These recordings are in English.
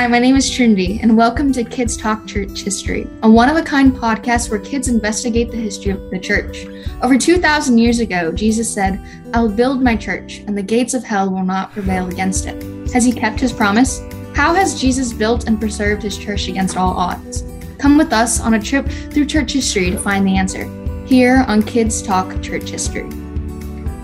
Hi, my name is Trinity, and welcome to Kids Talk Church History, a one of a kind podcast where kids investigate the history of the church. Over 2,000 years ago, Jesus said, I will build my church, and the gates of hell will not prevail against it. Has he kept his promise? How has Jesus built and preserved his church against all odds? Come with us on a trip through church history to find the answer, here on Kids Talk Church History.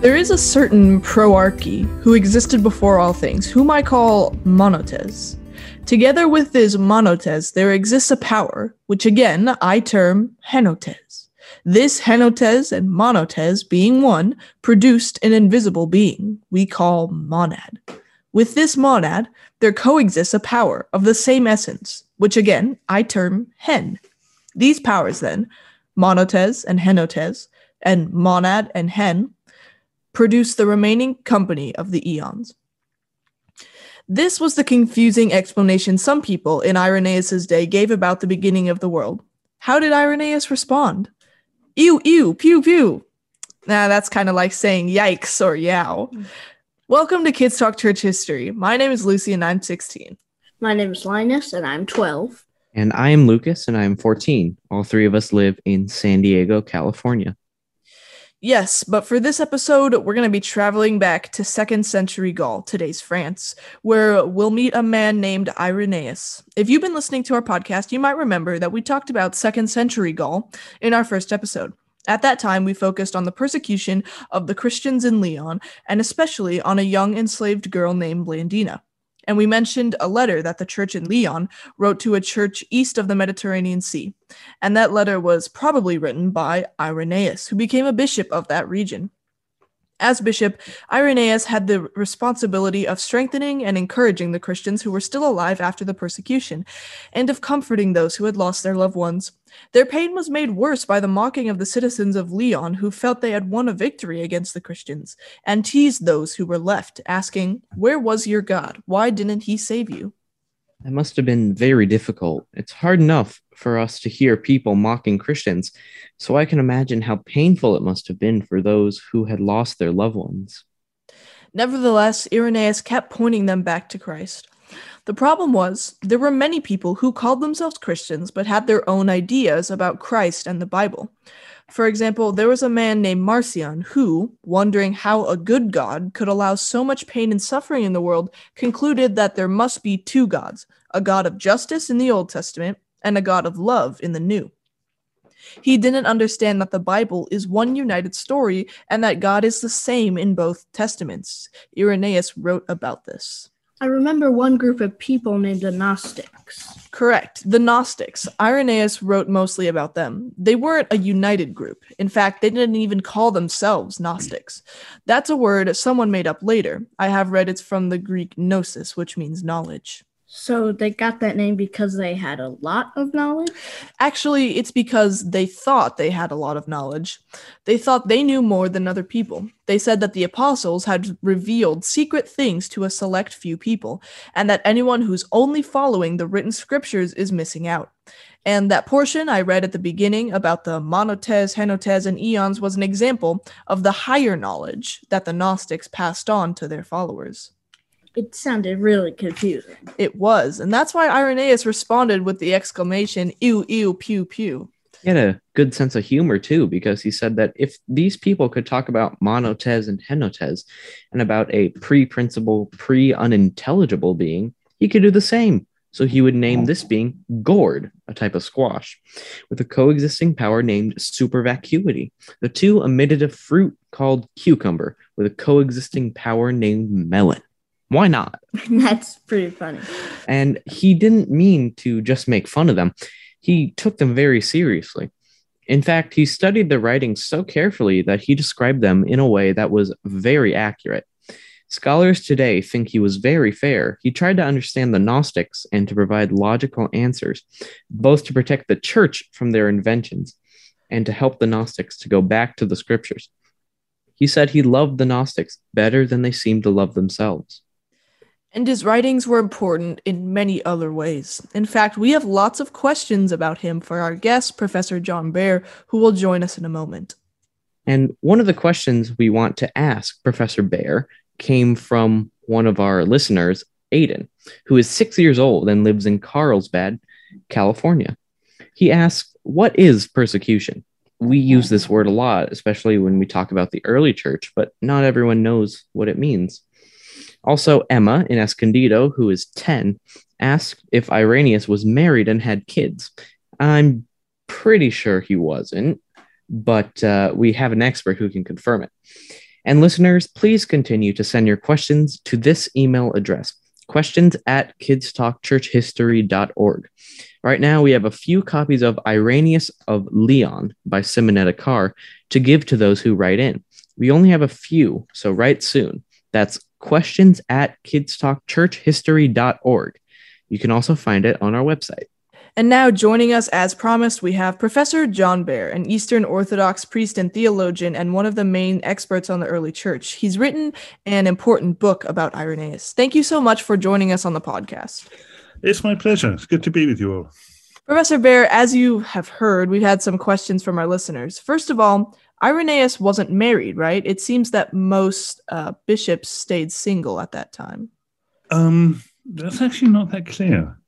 There is a certain proarchy who existed before all things, whom I call Monotes. Together with this monotes, there exists a power, which again I term henotes. This henotes and monotes being one, produced an invisible being we call monad. With this monad, there coexists a power of the same essence, which again I term hen. These powers then, monotes and henotes, and monad and hen, produce the remaining company of the eons. This was the confusing explanation some people in Irenaeus' day gave about the beginning of the world. How did Irenaeus respond? Ew, ew, pew, pew. Nah, that's kind of like saying yikes or yow. Welcome to Kids Talk Church History. My name is Lucy and I'm 16. My name is Linus and I'm 12. And I am Lucas and I am 14. All three of us live in San Diego, California. Yes, but for this episode, we're going to be traveling back to 2nd century Gaul, today's France, where we'll meet a man named Irenaeus. If you've been listening to our podcast, you might remember that we talked about 2nd century Gaul in our first episode. At that time, we focused on the persecution of the Christians in Lyon, and especially on a young enslaved girl named Blandina. And we mentioned a letter that the church in Lyon wrote to a church east of the Mediterranean Sea. And that letter was probably written by Irenaeus, who became a bishop of that region. As bishop, Irenaeus had the responsibility of strengthening and encouraging the Christians who were still alive after the persecution, and of comforting those who had lost their loved ones. Their pain was made worse by the mocking of the citizens of Lyon, who felt they had won a victory against the Christians, and teased those who were left, asking, Where was your God? Why didn't he save you? That must have been very difficult. It's hard enough for us to hear people mocking Christians, so I can imagine how painful it must have been for those who had lost their loved ones. Nevertheless, Irenaeus kept pointing them back to Christ. The problem was, there were many people who called themselves Christians but had their own ideas about Christ and the Bible. For example, there was a man named Marcion who, wondering how a good God could allow so much pain and suffering in the world, concluded that there must be two gods a God of justice in the Old Testament and a God of love in the New. He didn't understand that the Bible is one united story and that God is the same in both testaments. Irenaeus wrote about this. I remember one group of people named the Gnostics. Correct. The Gnostics. Irenaeus wrote mostly about them. They weren't a united group. In fact, they didn't even call themselves Gnostics. That's a word someone made up later. I have read it's from the Greek gnosis, which means knowledge. So they got that name because they had a lot of knowledge? Actually, it's because they thought they had a lot of knowledge. They thought they knew more than other people. They said that the apostles had revealed secret things to a select few people, and that anyone who's only following the written scriptures is missing out. And that portion I read at the beginning about the monotes, henotes, and eons was an example of the higher knowledge that the Gnostics passed on to their followers. It sounded really confusing. It was, and that's why Irenaeus responded with the exclamation, ew, ew, pew, pew. He had a good sense of humor too, because he said that if these people could talk about monotes and henotes and about a pre principle, pre unintelligible being, he could do the same. So he would name this being gourd, a type of squash, with a coexisting power named supervacuity. The two emitted a fruit called cucumber, with a coexisting power named melon. Why not? That's pretty funny. And he didn't mean to just make fun of them, he took them very seriously. In fact, he studied the writings so carefully that he described them in a way that was very accurate. Scholars today think he was very fair. He tried to understand the Gnostics and to provide logical answers, both to protect the church from their inventions and to help the Gnostics to go back to the scriptures. He said he loved the Gnostics better than they seemed to love themselves. And his writings were important in many other ways. In fact, we have lots of questions about him for our guest, Professor John Behr, who will join us in a moment. And one of the questions we want to ask Professor Behr came from one of our listeners, Aiden, who is six years old and lives in Carlsbad, California. He asked, What is persecution? We use this word a lot, especially when we talk about the early church, but not everyone knows what it means. Also, Emma in Escondido, who is 10, asked if Irenaeus was married and had kids. I'm pretty sure he wasn't, but uh, we have an expert who can confirm it. And listeners, please continue to send your questions to this email address questions at kidstalkchurchhistory.org. Right now, we have a few copies of Irenaeus of Lyon by Simonetta Carr to give to those who write in. We only have a few, so write soon. That's questions at kidstalkchurchhistory.org. You can also find it on our website. And now, joining us as promised, we have Professor John Behr, an Eastern Orthodox priest and theologian, and one of the main experts on the early church. He's written an important book about Irenaeus. Thank you so much for joining us on the podcast. It's my pleasure. It's good to be with you all. Professor Behr, as you have heard, we've had some questions from our listeners. First of all, Irenaeus wasn't married, right? It seems that most uh, bishops stayed single at that time. Um, that's actually not that clear.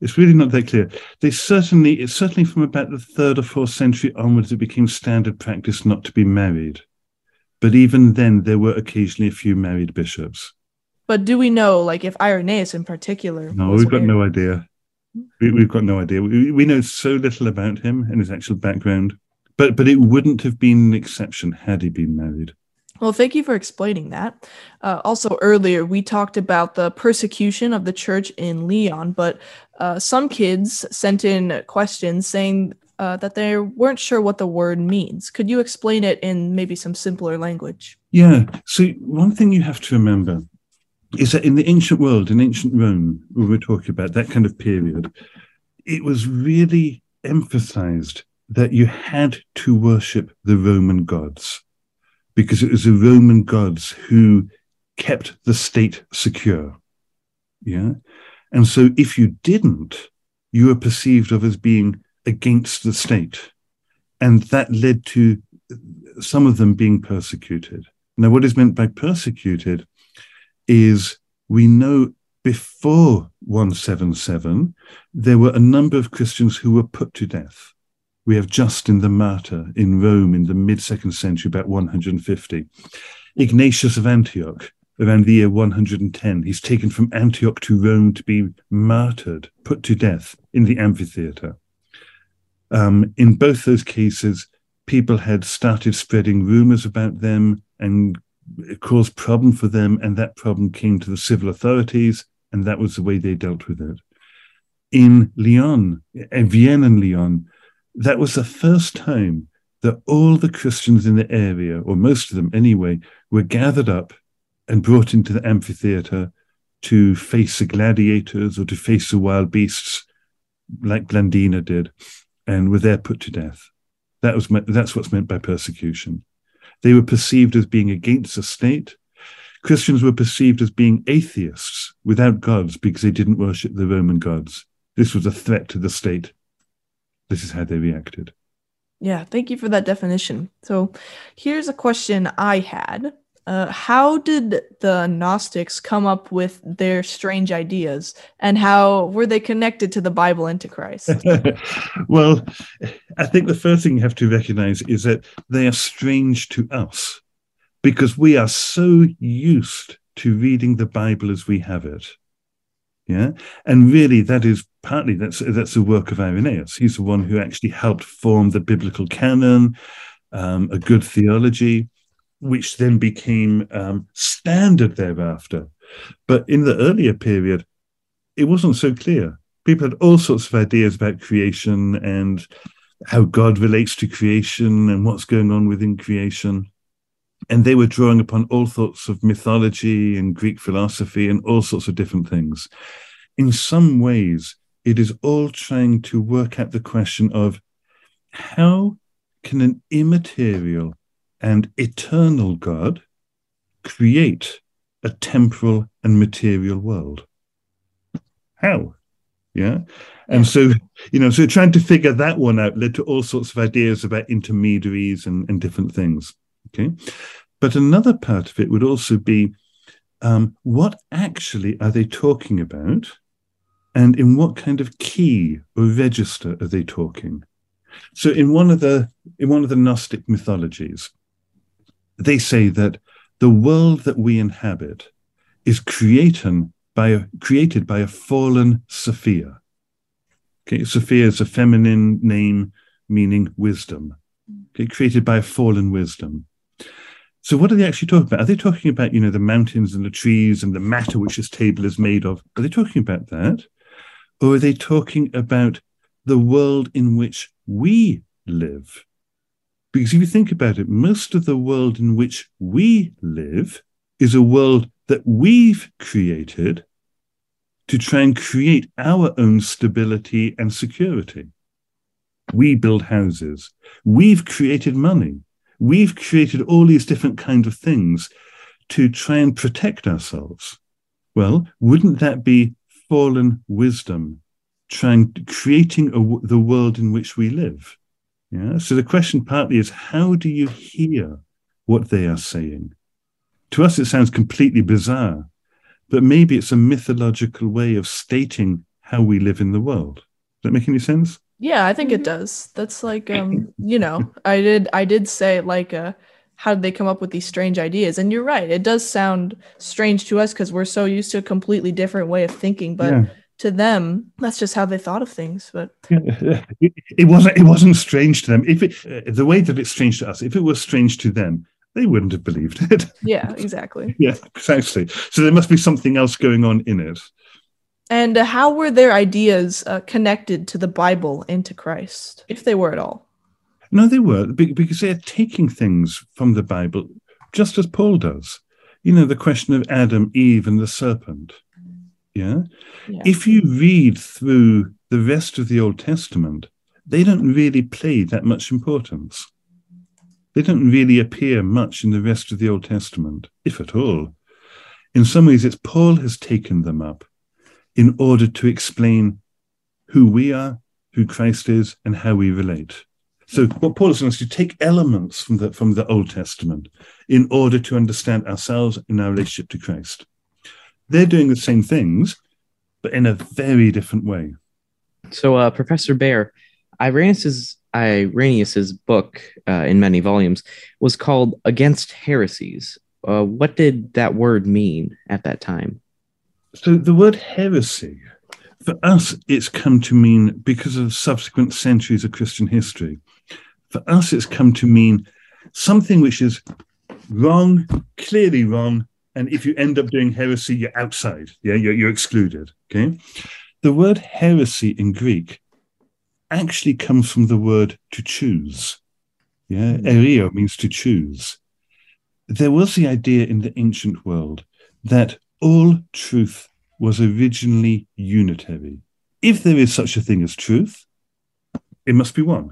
It's really not that clear. They certainly, it's certainly from about the third or fourth century onwards, it became standard practice not to be married. But even then, there were occasionally a few married bishops. But do we know, like, if Irenaeus in particular? No, we've got no idea. We, have got no idea. We, we know so little about him and his actual background. But but it wouldn't have been an exception had he been married. Well, thank you for explaining that. Uh, also, earlier we talked about the persecution of the church in Lyon, but uh, some kids sent in questions saying uh, that they weren't sure what the word means. Could you explain it in maybe some simpler language? Yeah. So, one thing you have to remember is that in the ancient world, in ancient Rome, we're talking about that kind of period, it was really emphasized that you had to worship the Roman gods because it was the Roman gods who kept the state secure. Yeah. And so if you didn't, you were perceived of as being against the state. And that led to some of them being persecuted. Now, what is meant by persecuted is we know before 177, there were a number of Christians who were put to death. We have Justin the Martyr in Rome in the mid second century, about 150. Ignatius of Antioch around the year 110. He's taken from Antioch to Rome to be martyred, put to death in the amphitheater. Um, in both those cases, people had started spreading rumors about them and it caused problem for them, and that problem came to the civil authorities, and that was the way they dealt with it. In Lyon, in Vienne and Lyon, that was the first time that all the Christians in the area, or most of them anyway, were gathered up and brought into the amphitheater to face the gladiators or to face the wild beasts like Blandina did, and were there put to death. That was that's what's meant by persecution. They were perceived as being against the state. Christians were perceived as being atheists without gods because they didn't worship the Roman gods. This was a threat to the state this is how they reacted. Yeah, thank you for that definition. So here's a question I had. Uh, how did the Gnostics come up with their strange ideas, and how were they connected to the Bible and to Christ? well, I think the first thing you have to recognize is that they are strange to us because we are so used to reading the Bible as we have it. Yeah. And really, that is partly that's that's the work of Irenaeus. He's the one who actually helped form the biblical canon, um, a good theology, which then became um, standard thereafter. But in the earlier period, it wasn't so clear. People had all sorts of ideas about creation and how God relates to creation and what's going on within creation. And they were drawing upon all sorts of mythology and Greek philosophy and all sorts of different things. In some ways, it is all trying to work out the question of how can an immaterial and eternal God create a temporal and material world? How? Yeah. And so, you know, so trying to figure that one out led to all sorts of ideas about intermediaries and, and different things. Okay. But another part of it would also be um, what actually are they talking about? And in what kind of key or register are they talking? So in one of the in one of the Gnostic mythologies, they say that the world that we inhabit is created by a, created by a fallen Sophia. Okay, Sophia is a feminine name meaning wisdom. Okay, created by a fallen wisdom. So what are they actually talking about? Are they talking about, you know, the mountains and the trees and the matter which this table is made of? Are they talking about that? Or are they talking about the world in which we live? Because if you think about it, most of the world in which we live is a world that we've created to try and create our own stability and security. We build houses. We've created money. We've created all these different kinds of things to try and protect ourselves. Well, wouldn't that be fallen wisdom trying creating a, the world in which we live? Yeah. So the question partly is how do you hear what they are saying? To us, it sounds completely bizarre, but maybe it's a mythological way of stating how we live in the world. Does that make any sense? Yeah, I think it does. That's like um, you know, I did I did say like uh how did they come up with these strange ideas? And you're right, it does sound strange to us because we're so used to a completely different way of thinking, but yeah. to them, that's just how they thought of things. But it, it wasn't it wasn't strange to them. If it uh, the way that it's strange to us, if it was strange to them, they wouldn't have believed it. Yeah, exactly. yeah, exactly. So there must be something else going on in it. And how were their ideas uh, connected to the Bible and to Christ, if they were at all? No, they were, because they're taking things from the Bible, just as Paul does. You know, the question of Adam, Eve, and the serpent. Yeah? yeah. If you read through the rest of the Old Testament, they don't really play that much importance. They don't really appear much in the rest of the Old Testament, if at all. In some ways, it's Paul has taken them up in order to explain who we are, who Christ is, and how we relate. So what Paul is saying is to take elements from the from the Old Testament in order to understand ourselves in our relationship to Christ. They're doing the same things, but in a very different way. So, uh, Professor Behr, Irenaeus's Irenaeus's book uh, in many volumes was called "Against Heresies." Uh, what did that word mean at that time? So the word heresy, for us, it's come to mean, because of subsequent centuries of Christian history, for us, it's come to mean something which is wrong, clearly wrong. And if you end up doing heresy, you're outside. Yeah, you're, you're excluded. Okay. The word heresy in Greek actually comes from the word to choose. Yeah, mm. ereo means to choose. There was the idea in the ancient world that all truth was originally unitary. If there is such a thing as truth, it must be one.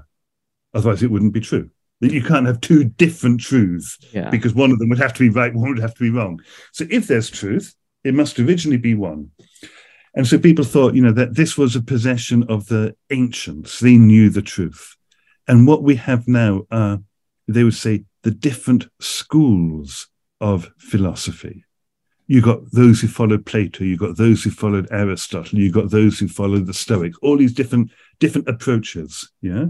Otherwise, it wouldn't be true. You can't have two different truths yeah. because one of them would have to be right, one would have to be wrong. So if there's truth, it must originally be one. And so people thought, you know, that this was a possession of the ancients. They knew the truth. And what we have now are, they would say, the different schools of philosophy you got those who followed Plato, you got those who followed Aristotle, you got those who followed the Stoics, all these different different approaches, yeah.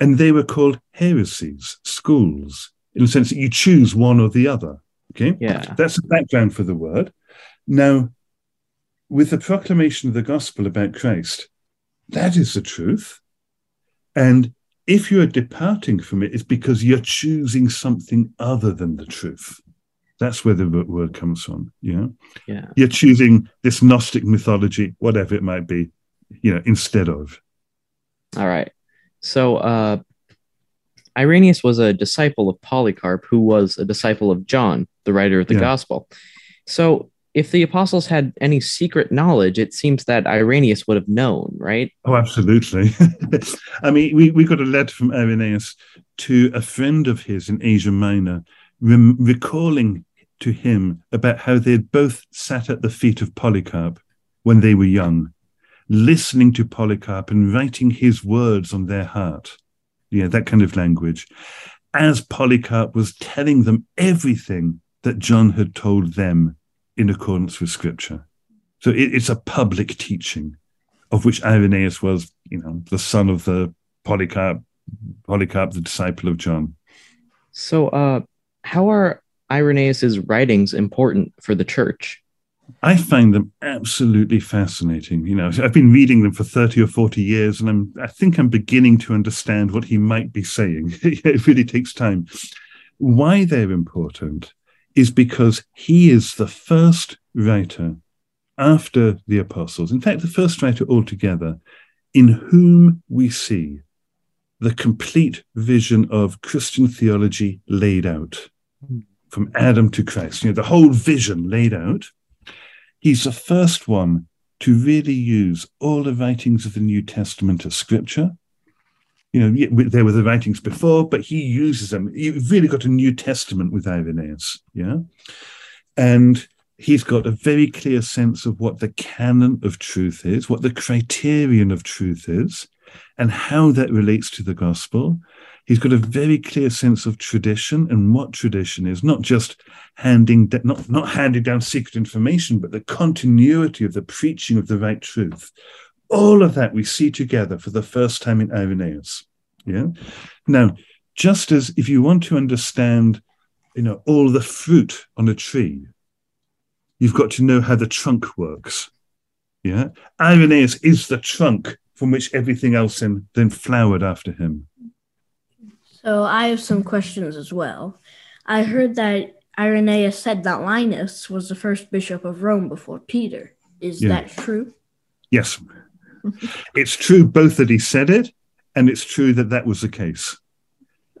And they were called heresies, schools, in the sense that you choose one or the other. Okay, yeah, that's the background for the word. Now, with the proclamation of the gospel about Christ, that is the truth, and if you are departing from it, it's because you're choosing something other than the truth. That's where the word comes from. You know, yeah. You're choosing this Gnostic mythology, whatever it might be, you know, instead of. All right. So uh, Irenaeus was a disciple of Polycarp, who was a disciple of John, the writer of the yeah. Gospel. So if the apostles had any secret knowledge, it seems that Irenaeus would have known, right? Oh, absolutely. I mean, we, we got a letter from Irenaeus to a friend of his in Asia Minor, recalling to him about how they had both sat at the feet of Polycarp when they were young, listening to Polycarp and writing his words on their heart. Yeah, that kind of language. As Polycarp was telling them everything that John had told them in accordance with Scripture. So it, it's a public teaching, of which Irenaeus was, you know, the son of the Polycarp, Polycarp, the disciple of John. So, uh, how are Irenaeus's writings important for the church? I find them absolutely fascinating. You know, I've been reading them for 30 or 40 years, and I'm, I think I'm beginning to understand what he might be saying. it really takes time. Why they're important is because he is the first writer after the apostles, in fact, the first writer altogether, in whom we see the complete vision of Christian theology laid out hmm. From Adam to Christ, you know, the whole vision laid out. He's the first one to really use all the writings of the New Testament as scripture. You know, there were the writings before, but he uses them. You've really got a New Testament with Irenaeus, yeah? And he's got a very clear sense of what the canon of truth is, what the criterion of truth is, and how that relates to the gospel. He's got a very clear sense of tradition and what tradition is, not just handing not, not handing down secret information, but the continuity of the preaching of the right truth. All of that we see together for the first time in Irenaeus. Yeah. Now, just as if you want to understand, you know, all the fruit on a tree, you've got to know how the trunk works. Yeah. Irenaeus is the trunk from which everything else then, then flowered after him. So I have some questions as well. I heard that Irenaeus said that Linus was the first bishop of Rome before Peter. Is yeah. that true? Yes. it's true both that he said it and it's true that that was the case.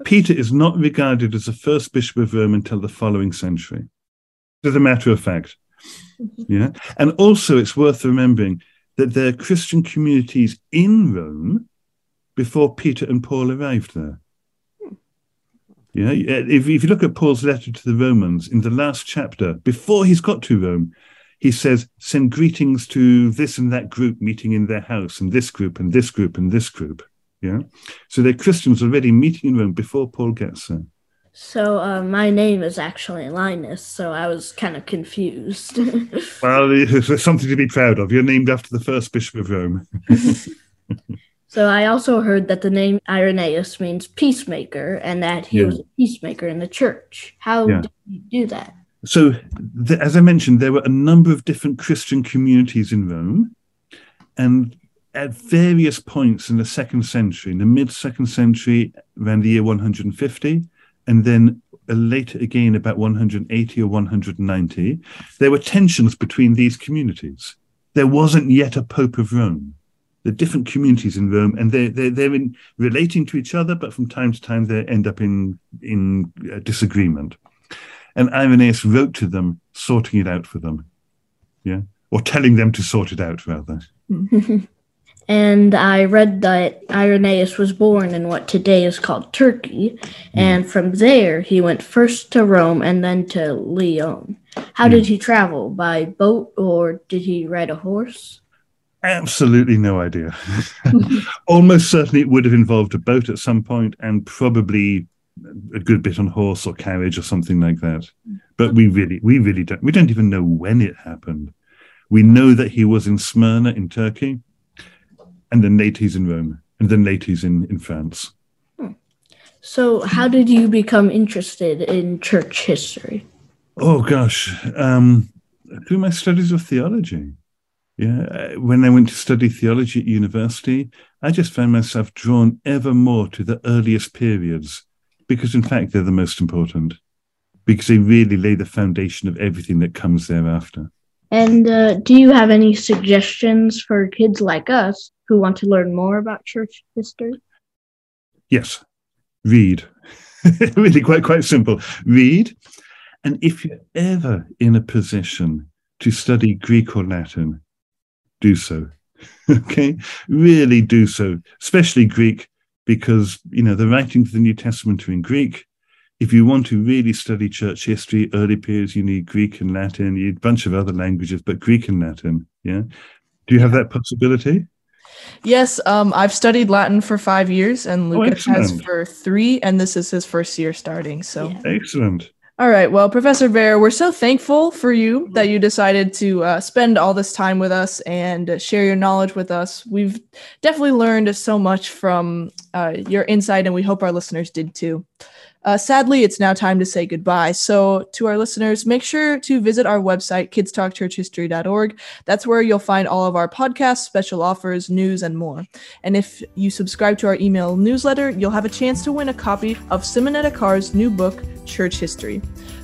Peter is not regarded as the first bishop of Rome until the following century. As a matter of fact. Yeah. And also, it's worth remembering that there are Christian communities in Rome before Peter and Paul arrived there. Yeah, if, if you look at Paul's letter to the Romans in the last chapter, before he's got to Rome, he says, send greetings to this and that group meeting in their house, and this group, and this group, and this group. Yeah. So they're Christians already meeting in Rome before Paul gets there. So uh, my name is actually Linus, so I was kind of confused. well, it's something to be proud of. You're named after the first bishop of Rome. So I also heard that the name Irenaeus means peacemaker and that he yeah. was a peacemaker in the church. How yeah. did he do that? So, the, as I mentioned, there were a number of different Christian communities in Rome. And at various points in the second century, in the mid second century, around the year 150, and then later again about 180 or 190, there were tensions between these communities. There wasn't yet a Pope of Rome the different communities in Rome, and they're they're, they're in relating to each other, but from time to time they end up in in uh, disagreement. And Irenaeus wrote to them, sorting it out for them, yeah, or telling them to sort it out rather. and I read that Irenaeus was born in what today is called Turkey, mm. and from there he went first to Rome and then to Lyon. How mm. did he travel? By boat or did he ride a horse? Absolutely no idea. Almost certainly it would have involved a boat at some point and probably a good bit on horse or carriage or something like that. But we really, we really don't, we don't even know when it happened. We know that he was in Smyrna in Turkey and then later he's in Rome and then later he's in, in France. Hmm. So, how did you become interested in church history? Oh, gosh. Um, through my studies of theology. Yeah, uh, when I went to study theology at university, I just found myself drawn ever more to the earliest periods because, in fact, they're the most important because they really lay the foundation of everything that comes thereafter. And uh, do you have any suggestions for kids like us who want to learn more about church history? Yes, read. really, quite quite simple. Read, and if you're ever in a position to study Greek or Latin, do so. okay, really do so, especially Greek, because you know the writings of the New Testament are in Greek. If you want to really study church history, early periods, you need Greek and Latin. You need a bunch of other languages, but Greek and Latin. Yeah. Do you have that possibility? Yes, um, I've studied Latin for five years, and oh, Lucas oh, has for three, and this is his first year starting. So yeah. excellent. All right. Well, Professor Behr, we're so thankful for you that you decided to uh, spend all this time with us and uh, share your knowledge with us. We've definitely learned so much from uh, your insight, and we hope our listeners did too. Uh, sadly, it's now time to say goodbye. So, to our listeners, make sure to visit our website, kidstalkchurchhistory.org. That's where you'll find all of our podcasts, special offers, news, and more. And if you subscribe to our email newsletter, you'll have a chance to win a copy of Simonetta Carr's new book, Church History.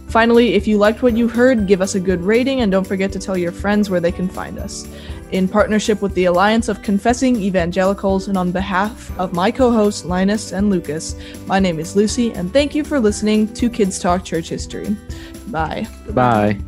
Finally, if you liked what you heard, give us a good rating and don't forget to tell your friends where they can find us in partnership with the Alliance of Confessing Evangelicals and on behalf of my co hosts Linus and Lucas. My name is Lucy, and thank you for listening to Kids Talk Church History. Bye. Bye.